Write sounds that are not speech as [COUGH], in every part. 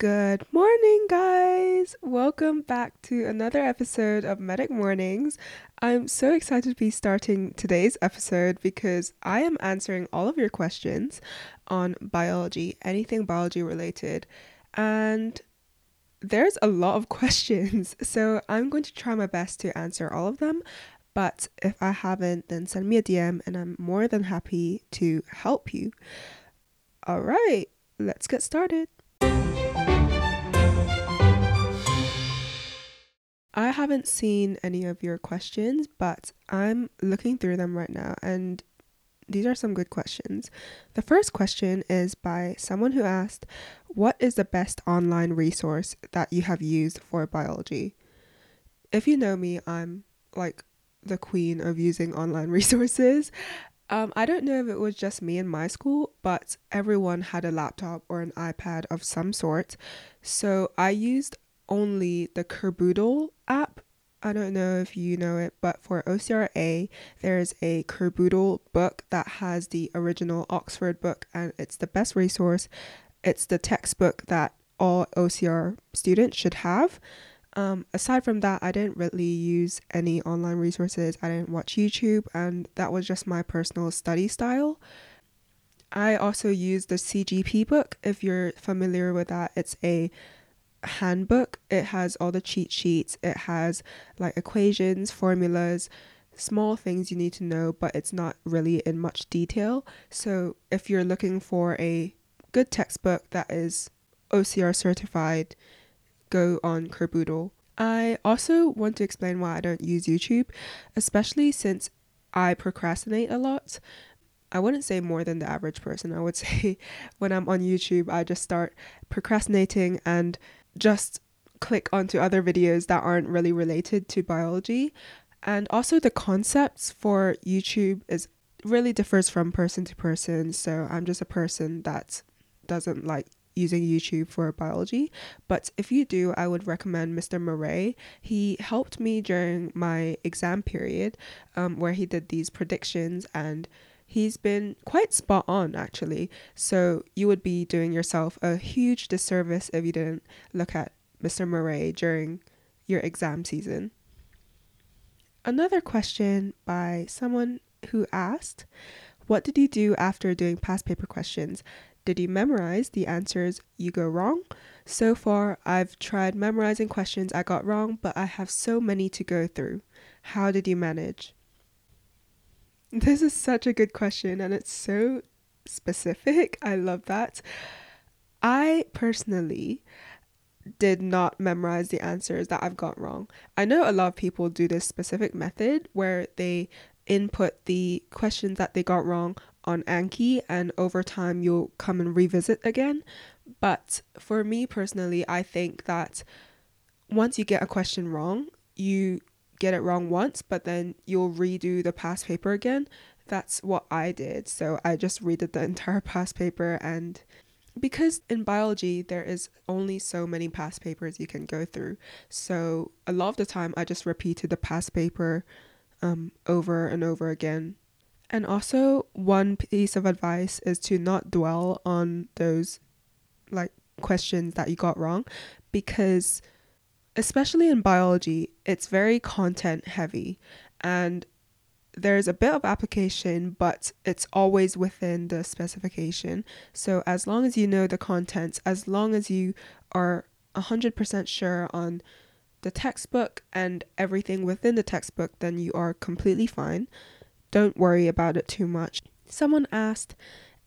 Good morning, guys. Welcome back to another episode of Medic Mornings. I'm so excited to be starting today's episode because I am answering all of your questions on biology, anything biology related. And there's a lot of [LAUGHS] questions, so I'm going to try my best to answer all of them. But if I haven't, then send me a DM and I'm more than happy to help you. All right, let's get started. I haven't seen any of your questions, but I'm looking through them right now, and these are some good questions. The first question is by someone who asked, What is the best online resource that you have used for biology? If you know me, I'm like the queen of using online [LAUGHS] resources. Um, I don't know if it was just me in my school, but everyone had a laptop or an iPad of some sort. So I used only the Kerboodle app. I don't know if you know it, but for OCR A, there's a Kerboodle book that has the original Oxford book, and it's the best resource. It's the textbook that all OCR students should have. Um, aside from that, I didn't really use any online resources. I didn't watch YouTube, and that was just my personal study style. I also used the CGP book. If you're familiar with that, it's a handbook. It has all the cheat sheets, it has like equations, formulas, small things you need to know, but it's not really in much detail. So if you're looking for a good textbook that is OCR certified, go on Kerboodle. I also want to explain why I don't use YouTube, especially since I procrastinate a lot. I wouldn't say more than the average person. I would [LAUGHS] say when I'm on YouTube, I just start procrastinating and just click onto other videos that aren't really related to biology. And also the concepts for YouTube is really differs from person to person. So I'm just a person that doesn't like using YouTube for biology. But if you do, I would recommend Mr. Murray. He helped me during my exam period um, where he did these predictions and he's been quite spot on actually. So you would be doing yourself a huge disservice if you didn't look at Mr. Murray during your exam season. Another question by someone who asked, What did you do after doing past paper questions? Did you memorize the answers you go wrong? So far, I've tried memorizing questions I got wrong, but I have so many to go through. How did you manage? This is such a good question and it's so specific. I love that. I personally did not memorize the answers that I've got wrong. I know a lot of people do this specific method where they input the questions that they got wrong on Anki and over time you'll come and revisit again. But for me personally, I think that once you get a question wrong, you get it wrong once, but then you'll redo the past paper again. That's what I did. So I just redid the [LAUGHS] entire past paper and because in biology there is only so many past papers you can go through. So a lot of the time I just repeated the past paper um, over and over again. And also one piece of advice is to not dwell on those like questions that you got wrong because especially in biology, it's very content heavy and there's a bit of application, but it's always within the specification. So, as long as you know the contents, as long as you are 100% sure on the textbook and everything within the textbook, then you are completely fine. Don't worry about it too much. Someone asked,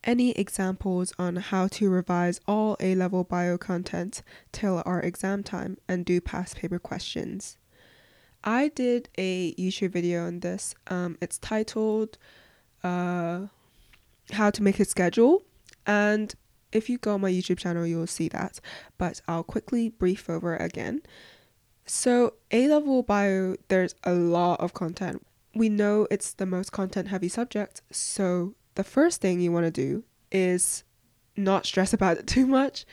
any examples on how to revise all A level bio content till our exam time and do past paper questions. I did a YouTube video on this. Um, it's titled uh, How to Make a Schedule. And if you go on my YouTube channel, you'll see that. But I'll quickly brief over again. So, A level bio, there's a lot of content. We know it's the most content heavy subject, so the first thing you want to do is not stress about it [LAUGHS] too much.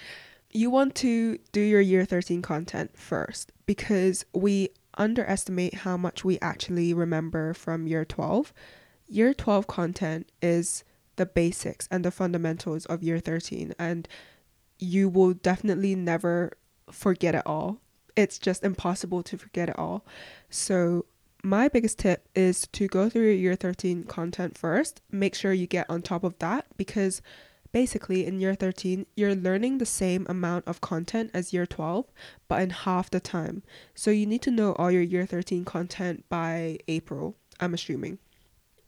You want to do your year 13 content first because we underestimate how much we actually remember from year 12. Year 12 content is the basics and the fundamentals of year 13 and you will definitely never forget it all. It's just impossible to forget it all. So, my biggest tip is to go through your year 13 content first. Make sure you get on top of that because basically in year 13, you're learning the same amount of content as year 12, but in half the time. So, you need to know all your year 13 content by April, I'm assuming.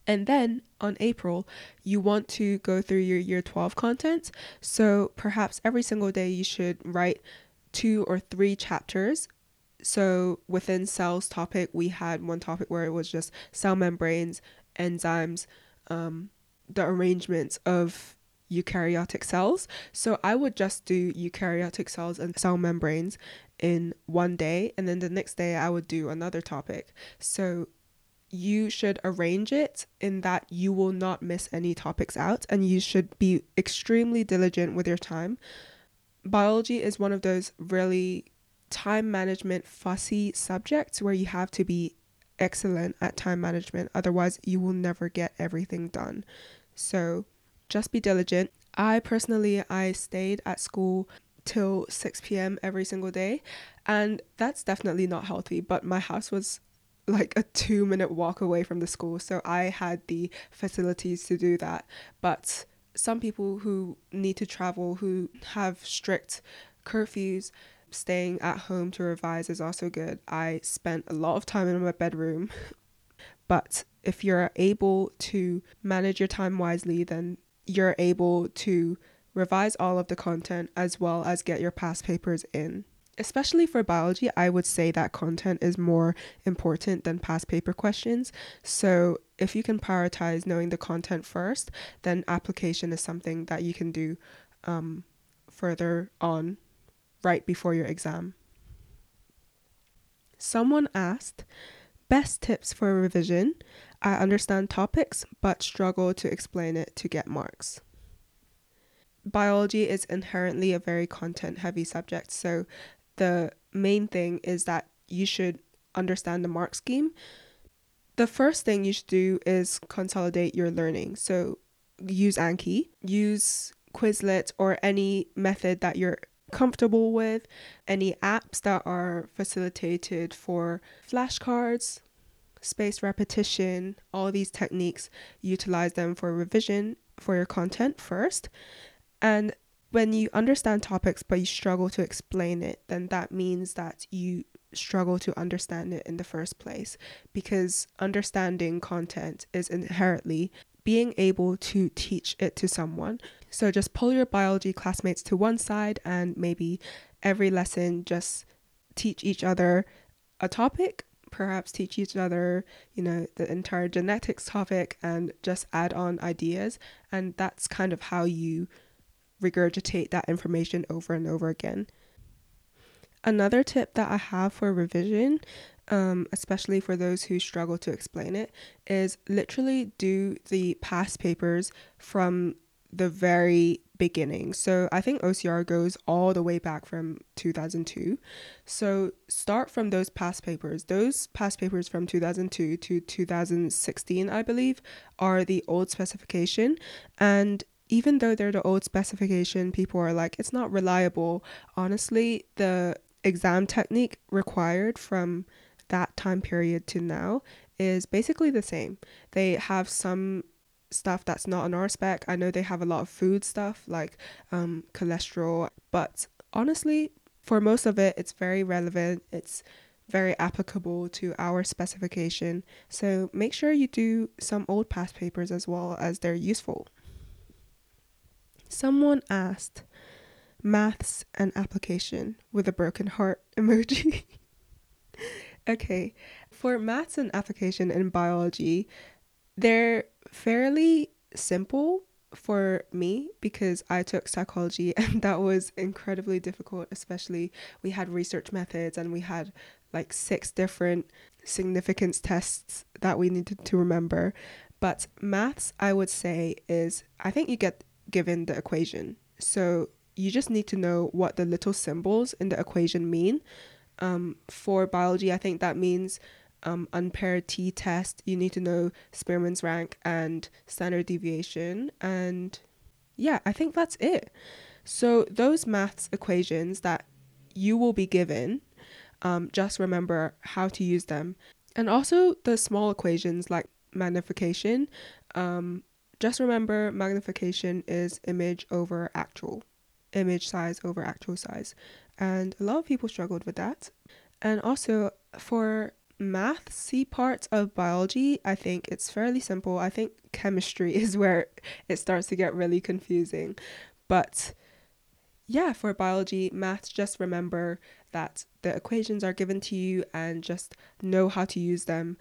And then on April, you want to go through your year 12 content. So perhaps every single day you should write two or three chapters. So within cells topic, we had one topic where it was just cell membranes, enzymes, um, the arrangements of eukaryotic cells. So I would just do eukaryotic cells and cell membranes in one day, and then the next day I would do another topic. So you should arrange it in that you will not miss any topics out and you should be extremely diligent with your time. Biology is one of those really time management fussy subjects where you have to be excellent at time management otherwise you will never get everything done. So just be diligent. I personally I stayed at school till 6 p.m. every single day and that's definitely not healthy, but my house was like a two minute walk away from the school, so I had the facilities to do that. But some people who need to travel, who have strict curfews, staying at home to revise is also good. I spent a lot of time in my bedroom, but if you're able to manage your time wisely, then you're able to revise all of the content as well as get your past papers in especially for biology, I would say that content is more important than past paper questions. So, if you can prioritize knowing the content first, then application is something that you can do um, further on right before your exam. Someone asked, Best tips for revision. I understand topics but struggle to explain it to get marks biology is inherently a very content heavy subject so the main thing is that you should understand the mark scheme. The first thing you should do is consolidate your learning. So use Anki, use Quizlet or any method that you're comfortable with, any apps that are facilitated for flashcards, spaced repetition, all these techniques, utilize them for revision for your content first. And when you understand topics but you struggle to explain it, then that means that you struggle to understand it in the first place because understanding content is inherently being able to teach it to someone. So just pull your biology classmates to one side and maybe every lesson just teach each other a topic, perhaps teach each other, you know, the entire genetics topic and just add on ideas. And that's kind of how you regurgitate that information over and over again. Another tip that I have for revision, um, especially for those who struggle to explain it, is literally do the past papers from the very beginning. So I think OCR goes all the way back from 2002. So start from those past papers. Those past papers from 2002 to 2016, I believe, are the old specification. And even though they're the old specification, people are like, it's not reliable. Honestly, the exam technique required from that time period to now is basically the same. They have some stuff that's not on our spec. I know they have a lot of food stuff like um, cholesterol, but honestly, for most of it, it's very relevant. It's very applicable to our specification. So make sure you do some old past papers as well as they're useful. Someone asked, maths and application with a broken heart [LAUGHS] emoji. okay, for maths and application in biology, they're fairly simple for me because I took psychology [LAUGHS] and that was incredibly difficult, especially we had research methods and we had like six different significance tests that we needed to remember. But maths, I would say, is I think you get given the equation. So you just need to know what the little symbols in the equation mean. Um, for biology, I think that means um, unpaired t test. You need to know Spearman's rank and standard deviation. And yeah, I think that's it. So, those maths equations that you will be given, um, just remember how to use them. And also the small equations like magnification. Um, just remember magnification is image over actual, image size over actual size. And a lot of people struggled with that. And also for math C parts of biology, I think it's fairly simple. I think chemistry [LAUGHS] is where it starts to get really confusing. But yeah, for biology, math just remember that the equations are given to you and just know how to use them.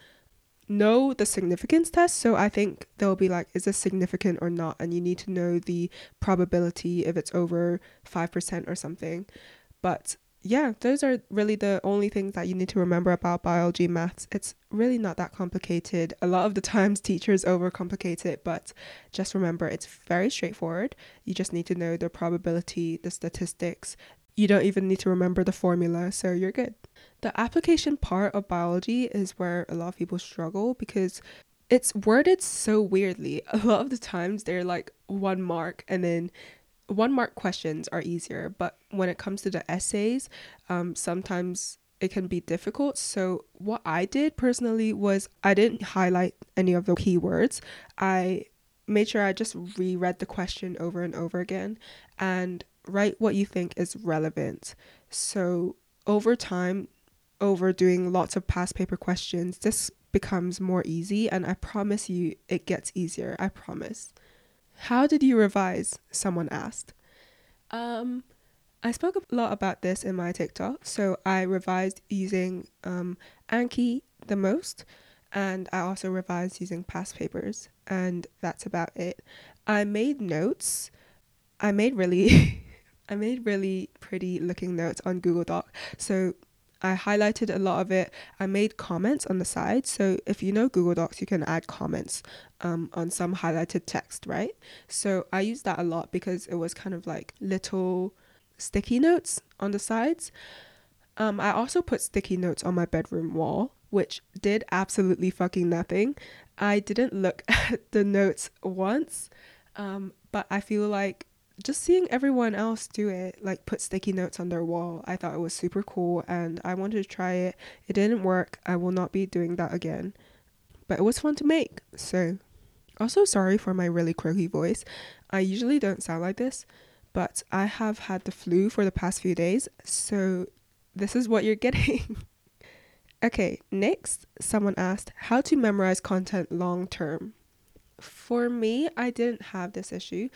Know the significance test. So I think they'll be like, is this significant or not? And you need to know the probability if it's over 5% or something. But yeah, those are really the only things that you need to remember about biology maths. It's really not that complicated. A lot of the times teachers overcomplicate it, but just remember it's very straightforward. You just need to know the probability, the statistics. You don't even need to remember the formula, so you're good. The application part of biology is where a lot of people struggle because it's worded so weirdly. [LAUGHS] A lot of the times they're like one mark and then one mark questions are easier, but when it comes to the essays, um, sometimes it can be difficult. So, what I did personally was I didn't highlight any of the keywords. I made sure I just reread the question over and over again and write what you think is relevant. So, over time, over doing lots of past paper questions, this becomes more easy, and I promise you it gets easier. I promise. How did you revise? Someone asked. Um, I spoke a lot about this in my TikTok. So I revised using um, Anki the most, and I also revised using past papers, and that's about it. I made notes. I made really, [LAUGHS] I made really pretty looking notes on Google Doc. So I highlighted a lot of it. I made comments on the side. So if you know Google Docs, you can add comments um, on some highlighted text, right? So I used that a lot because it was kind of like little sticky notes on the sides. Um, I also put sticky notes on my bedroom wall, which did absolutely fucking nothing. I didn't look [LAUGHS] at the notes once, um, but I feel like just seeing everyone else do it, like put sticky notes on their wall, I thought it was super cool and I wanted to try it. It didn't work. I will not be doing that again. But it was fun to make. So, also sorry for my really croaky voice. I usually don't sound like this, but I have had the flu for the past few days. So, this is what you're [LAUGHS] getting. okay, next, someone asked how to memorize content long term. For me, I didn't have this issue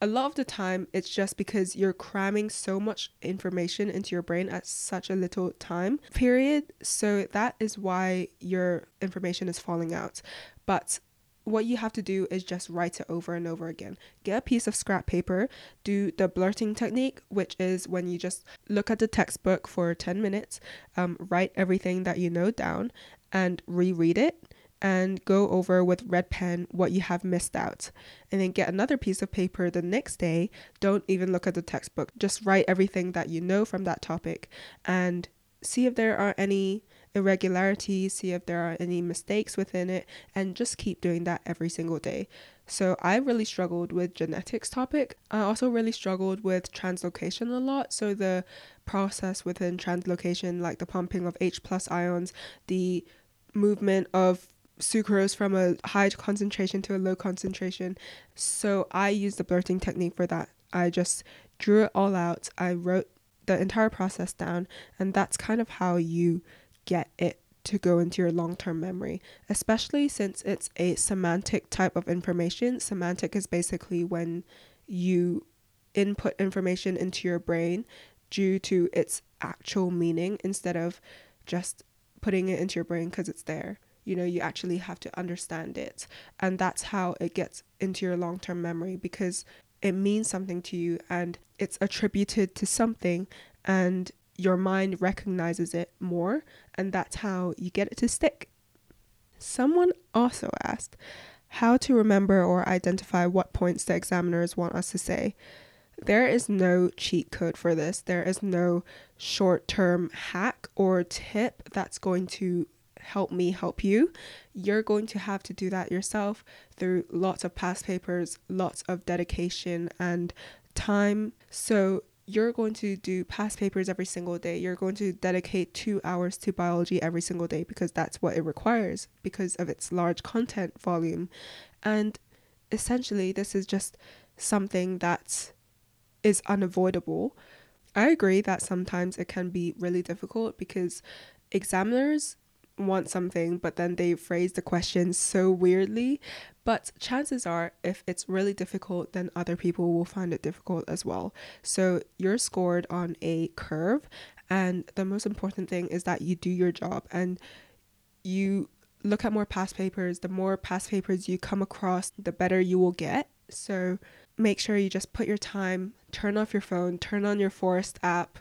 a lot of the time it's just because you're cramming so much information into your brain at such a little time period. So that is why your information is falling out. But what you have to do is just write it over and over again. Get a piece of scrap paper, do the blurting technique, which is when you just look at the textbook for 10 minutes, um, write everything that you know down, and reread it and go over with red pen what you have missed out. And then get another piece of paper the next day. Don't even look at the textbook. Just write everything that you know from that topic and see if there are any irregularities, see if there are any mistakes within it, and just keep doing that every single day. So I really struggled with genetics topic. I also really struggled with translocation a lot. So the process within translocation, like the pumping of H plus ions, the movement of sucrose from a high concentration to a low concentration. So I used the blurting technique for that. I just drew it all out. I wrote the entire process down, and that's kind of how you get it to go into your long term memory, especially since it's a semantic type of information. Semantic is basically when you input information into your brain due to its actual meaning instead of just putting it into your brain because it's there you know you actually have to understand it. And that's how it gets into your long-term memory because it means something to you and it's attributed to something and your mind recognizes it more and that's how you get it to stick. Someone also asked how to remember or identify what points the examiners want us to say. There is no cheat code for this. There is no short term hack or tip that's going to help me help you, you're going to have to do that yourself through lots of past papers, lots of dedication and time So you're going to do past papers every single day. You're going to dedicate two hours to biology every single day because that's what it requires because of its large content volume. And essentially, this is just something that is unavoidable. I agree that sometimes it can be really difficult because examiners want something, but then they phrase the question so weirdly. But chances are, if it's really difficult, then other people will find it difficult as well. So you're scored on a curve, and the most important thing is that you do your job and you look at more past papers. The more past papers you come across, the better you will get. So make sure you just put your time, turn off your phone, turn on your Forest app.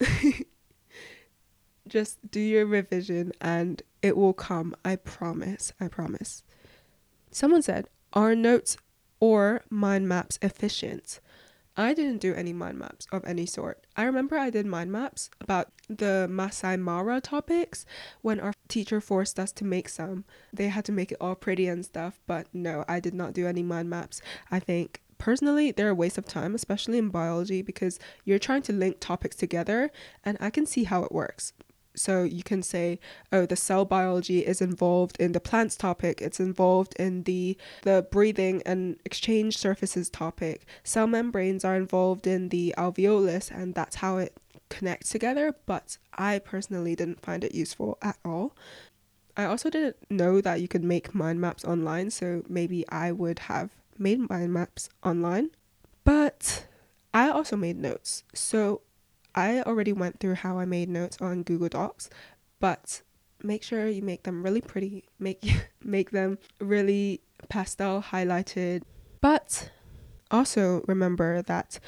[LAUGHS] just do your revision and it will come. I promise. I promise. Someone said, Are notes or mind maps efficient? I didn't do any mind maps of any sort. I remember I did mind maps about the Masai Mara topics when our teacher forced us to make some. They had to make it all pretty and stuff, but no, I did not do any mind maps. I think personally they're a waste of time, especially in biology, because you're trying to link topics together and I can see how it works. So you can say, oh, the cell biology is involved in the plants topic. It's involved in the the breathing and exchange surfaces topic. Cell membranes are involved in the alveolus, and that's how it connects together. But I personally didn't find it useful at all. I also didn't know that you could make mind maps online, so maybe I would have made mind maps online. But I also made notes. So I already went through how I made notes on Google Docs, but make sure you make them really pretty. Make [LAUGHS] make them really pastel highlighted. But also remember that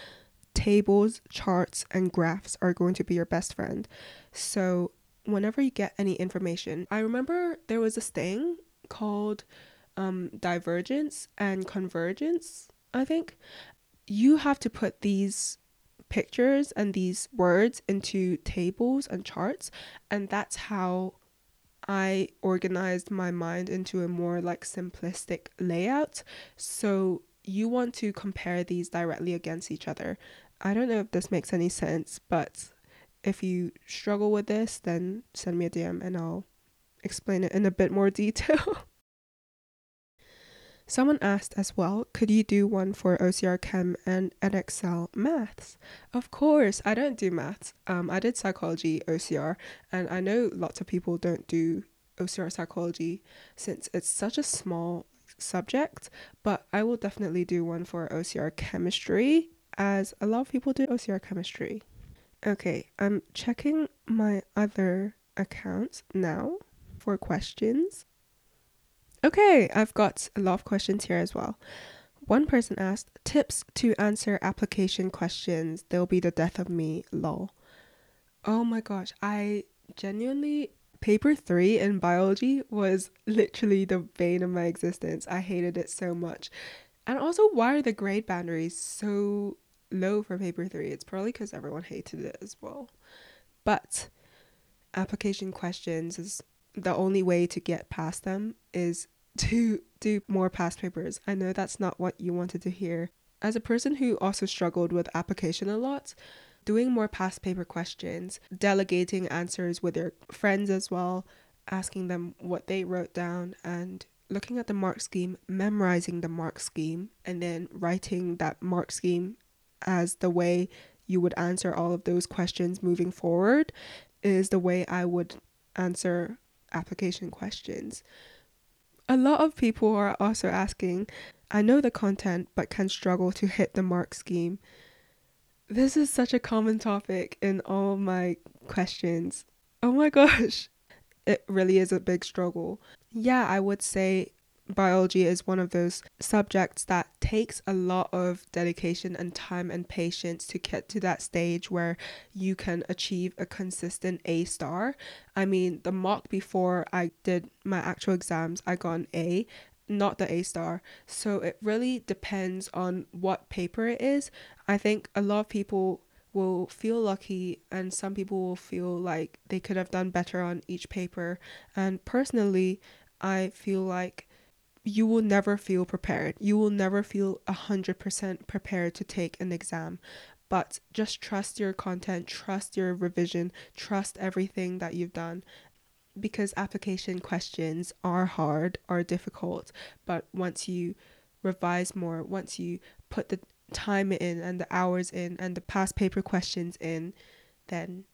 tables, charts, and graphs are going to be your best friend. So whenever you get any information, I remember there was this thing called um, divergence and convergence, I think. You have to put these pictures and these words into tables and charts and that's how I organized my mind into a more like simplistic layout. So you want to compare these directly against each other. I don't know if this makes any sense, but if you struggle with this, then send me a DM and I'll explain it in a bit more [LAUGHS] detail. Someone asked as well, could you do one for OCR Chem and Edexcel Maths? Of course, I don't do maths. Um, I did psychology OCR, and I know lots of people don't do OCR psychology since it's such a small subject, but I will definitely do one for OCR chemistry as a lot of people do OCR chemistry. Okay, I'm checking my other accounts now for questions. Okay, I've got a lot of questions here as well. One person asked, tips to answer application questions. They'll be the death of me, lol. Oh my gosh, I genuinely, paper three in biology was literally the bane of my existence. I hated it so much. And also, why are the grade boundaries so low for paper three? It's probably because everyone hated it as well. But application questions is the only way to get past them is to do more past papers. I know that's not what you wanted to hear. As a person who also struggled with application a lot, doing more past paper questions, delegating answers with your friends as well, asking them what they wrote down, and looking at the mark scheme, memorizing the mark scheme, and then writing that mark scheme as the way you would answer all of those questions moving forward is the way I would answer application questions. A lot of people are also asking, I know the content but can struggle to hit the mark scheme. This is such a common topic in all my questions. Oh my [LAUGHS] gosh. It really is a big struggle. Yeah, I would say biology is one of those subjects that takes a lot of dedication and time and patience to get to that stage where you can achieve a consistent A star. I mean, the mock before I did my actual exams, I got an A, not the A star. So it really depends on what paper it is. I think a lot of people will feel lucky and some people will feel like they could have done better on each paper. And personally, I feel like you will never feel prepared. You will never feel 100% prepared to take an exam. but just trust your content, trust your revision, trust everything that you've done. Because application questions are hard, are difficult, but once you revise more, once you put the time in and the hours in and the past paper questions in, then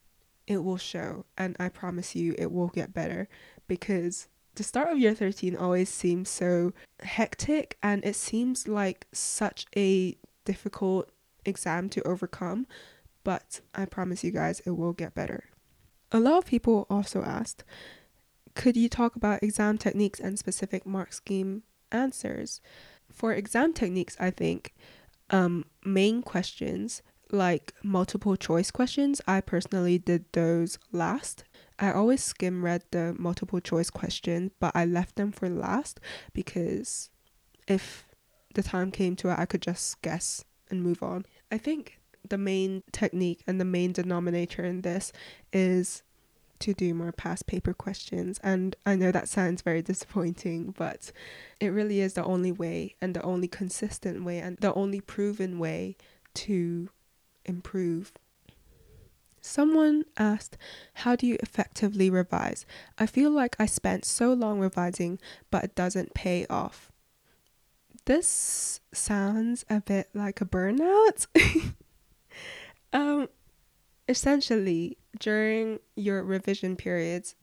it will show. And I promise you, it will get better because the start of year 13 always seems so hectic and it seems like such a difficult exam to overcome. But I promise you guys, it will get better. A lot of people also asked, could you talk about exam techniques and specific mark scheme answers? For exam techniques, I think um, main questions like multiple choice questions, I personally did those last. I always skim read the multiple choice questions, but I left them for last because if the time came to it, I could just guess and move on. I think the main technique and the main denominator in this is to do more past paper questions. And I know that sounds very disappointing, but it really is the only way and the only consistent way and the only proven way to improve. Someone asked, How do you effectively revise? I feel like I spent so long revising, but it doesn't pay off. This sounds a bit like a burnout. [LAUGHS] um, essentially, during your revision periods,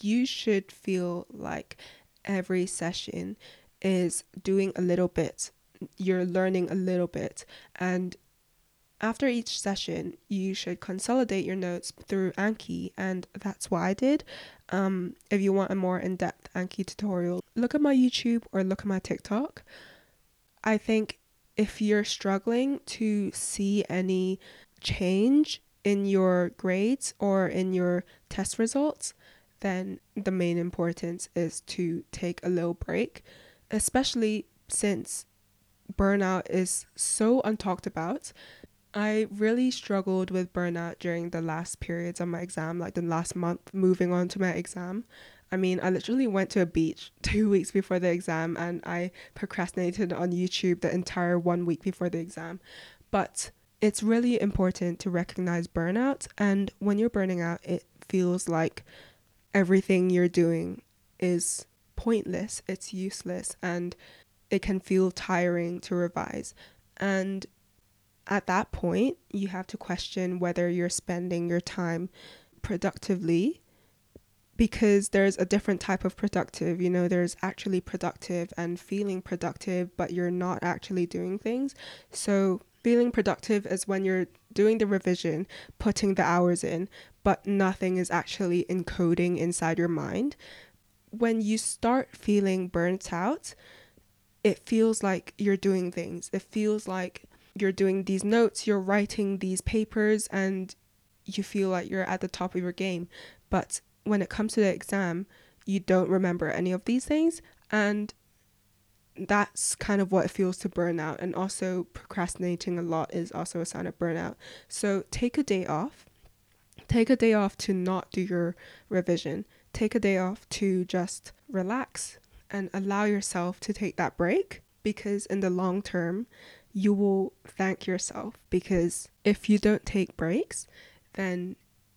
you should feel like every session is doing a little bit. You're learning a little bit. And after each session, you should consolidate your notes through Anki, and that's what I did. Um, if you want a more in depth Anki tutorial, look at my YouTube or look at my TikTok. I think if you're struggling to see any change in your grades or in your test results, then the main importance is to take a little break, especially since burnout is so untalked about. I really struggled with burnout during the last periods of my exam, like the last month moving on to my exam. I mean, I literally went to a beach [LAUGHS] two weeks before the exam and I procrastinated on YouTube the entire one week before the exam. But it's really important to recognize burnout. And when you're burning out, it feels like everything you're doing is pointless, it's useless, and it can feel tiring to revise. And at that point, you have to question whether you're spending your time productively because there's a different type of productive. You know, there's actually productive and feeling productive, but you're not actually doing things. So Feeling productive is when you're doing the revision, putting the hours in, but nothing is actually encoding inside your mind. When you start feeling burnt out, it feels like you're doing things. It feels like you're doing these notes, you're writing these papers, and you feel like you're at the top of your game. But when it comes to the exam, you don't remember any of these things, and that's kind of what it feels to burn out. And also, procrastinating a lot is also a sign of burnout. So, take a day off. Take a day off to not do your revision. Take a day off to just relax and allow yourself to take that break because, in the long term, you will thank yourself. Because if you don't take breaks, then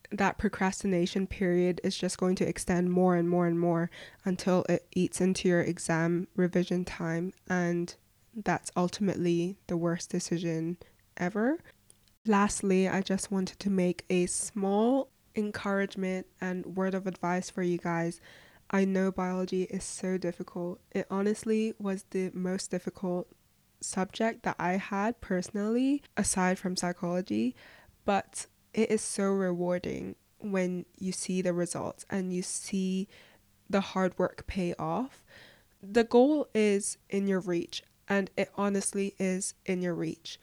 that procrastination period is just going to extend more and more and more until it eats into your exam revision time. And that's ultimately the worst decision ever. Lastly, I just wanted to make a small encouragement and word of advice for you guys. I know biology is so difficult. It honestly was the most difficult subject that I had personally, aside from psychology. But it is so rewarding when you see the results and you see the hard work pay off. The goal is in your reach, and it honestly is in your reach.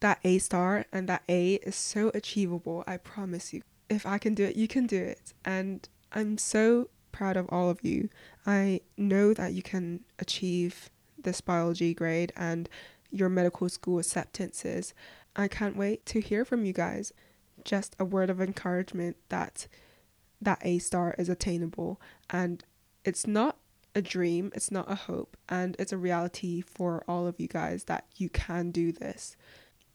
That A star and that A is so achievable, I promise you. If I can do it, you can do it. And I'm so proud of all of you. I know that you can achieve this biology grade and your medical school acceptances. I can't wait to hear from you guys just a word of encouragement that that A star is attainable and it's not a dream, it's not a hope, and it's a reality for all of you guys that you can do this.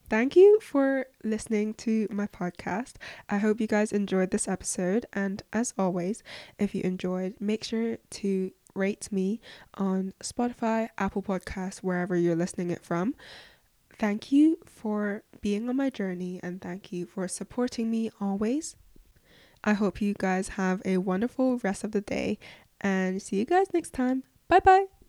thank you for listening to my podcast. I hope you guys enjoyed this episode. And as always, if you enjoyed, make sure to rate me on Spotify, Apple Podcasts, wherever you're listening it from. Thank you for being on my journey and thank you for supporting me always. I hope you guys have a wonderful rest of the day and see you guys next time. Bye bye.